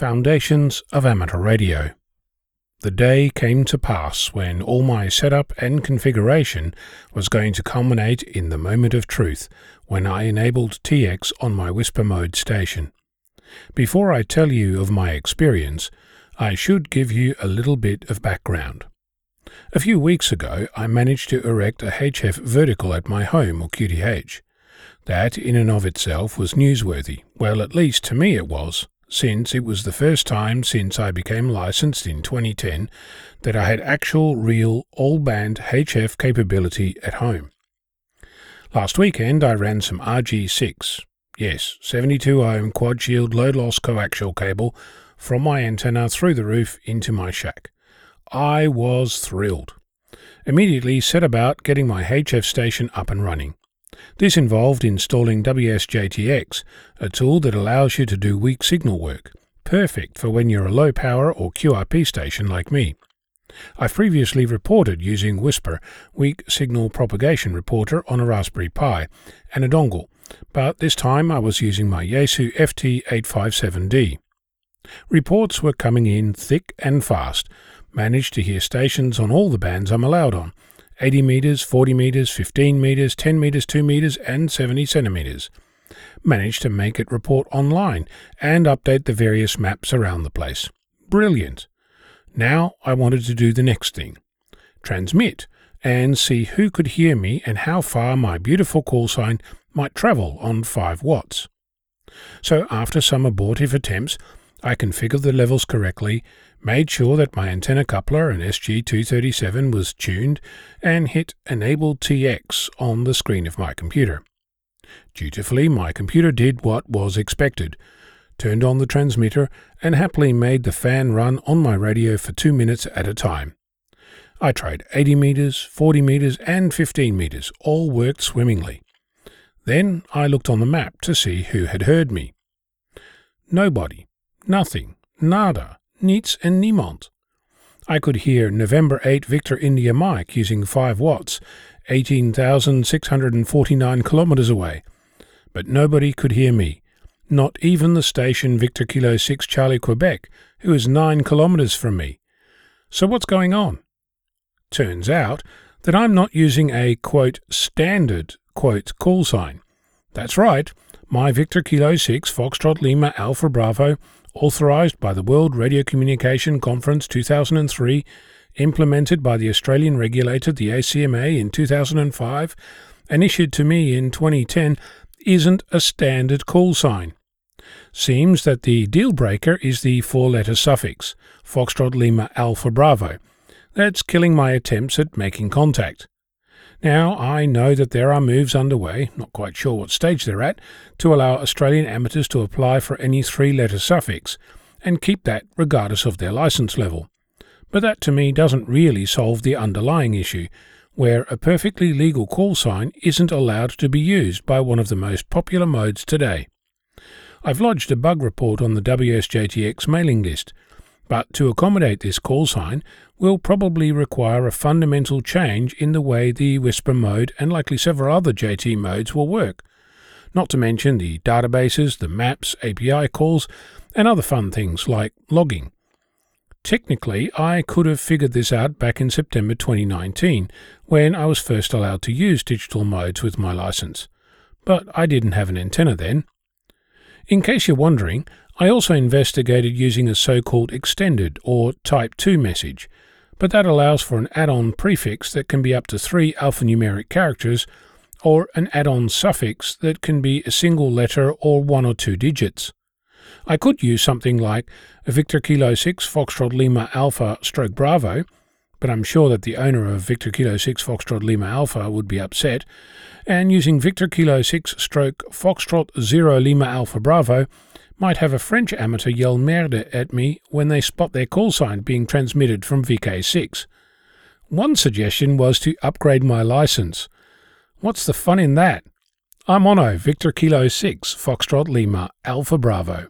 Foundations of Amateur Radio. The day came to pass when all my setup and configuration was going to culminate in the moment of truth when I enabled TX on my WSPR Mode station. Before I tell you of my experience, I should give you a little bit of background. A few weeks ago, I managed to erect a HF vertical at my home, or QTH. That, in and of itself, was newsworthy. Well, at least to me it was since it was the first time since I became licensed in 2010 that I had actual, real, all band HF capability at home. Last weekend I ran some RG6, yes, 72 ohm quad shield low loss coaxial cable from my antenna through the roof into my shack. I was thrilled. Immediately set about getting my HF station up and running. This involved installing WSJTX, a tool that allows you to do weak signal work, perfect for when you're a low power or QRP station like me. I've previously reported using WSPR Weak Signal Propagation Reporter on a Raspberry Pi and a dongle, but this time I was using my Yaesu FT857D. Reports were coming in thick and fast, managed to hear stations on all the bands I'm allowed on, 80 metres, 40 metres, 15 metres, 10 metres, 2 metres, and 70 centimetres. Managed to make it report online and update the various maps around the place. Brilliant. Now I wanted to do the next thing transmit and see who could hear me and how far my beautiful call sign might travel on 5 watts. So, after some abortive attempts, I configured the levels correctly, made sure that my antenna coupler and SG237 was tuned, and hit Enable TX on the screen of my computer. Dutifully, my computer did what was expected, turned on the transmitter, and happily made the fan run on my radio for two minutes at a time. I tried 80 metres, 40 metres, and 15 metres, all worked swimmingly. Then I looked on the map to see who had heard me. Nobody. Nothing. Nada. Niets and niemand. I could hear November 8 Victor India Mike using 5 watts, 18,649 kilometers away. But nobody could hear me. Not even the station Victor Kilo 6 Charlie Quebec, who is 9 kilometers from me. So what's going on? Turns out that I'm not using a, quote, standard, quote, call sign. That's right, my Victor Kilo 6 Foxtrot Lima Alpha Bravo authorized by the World Radio Communication Conference 2003, implemented by the Australian regulator, the ACMA, in 2005, and issued to me in 2010, isn't a standard call sign. Seems that the deal breaker is the four letter suffix, Foxtrot Lima Alpha Bravo. That's killing my attempts at making contact. Now, I know that there are moves underway, not quite sure what stage they're at, to allow Australian amateurs to apply for any three letter suffix, and keep that regardless of their license level. But that to me doesn't really solve the underlying issue, where a perfectly legal call sign isn't allowed to be used by one of the most popular modes today. I've lodged a bug report on the WSJTX mailing list, but to accommodate this call sign will probably require a fundamental change in the way the WSPR mode and likely several other JT modes will work. Not to mention the databases, the maps, API calls, and other fun things like logging. Technically, I could have figured this out back in September 2019 when I was first allowed to use digital modes with my license. But I didn't have an antenna then. In case you're wondering, I also investigated using a so called extended or Type 2 message, but that allows for an add on prefix that can be up to three alphanumeric characters, or an add on suffix that can be a single letter or one or two digits. I could use something like Victor Kilo 6 Foxtrot Lima Alpha stroke Bravo, but I'm sure that the owner of Victor Kilo 6 Foxtrot Lima Alpha would be upset, and using Victor Kilo 6 stroke Foxtrot 0 Lima Alpha Bravo might have a French amateur yell merde at me when they spot their call sign being transmitted from VK6. One suggestion was to upgrade my license. What's the fun in that? I'm Onno, Victor Kilo 6, Foxtrot Lima, Alpha Bravo.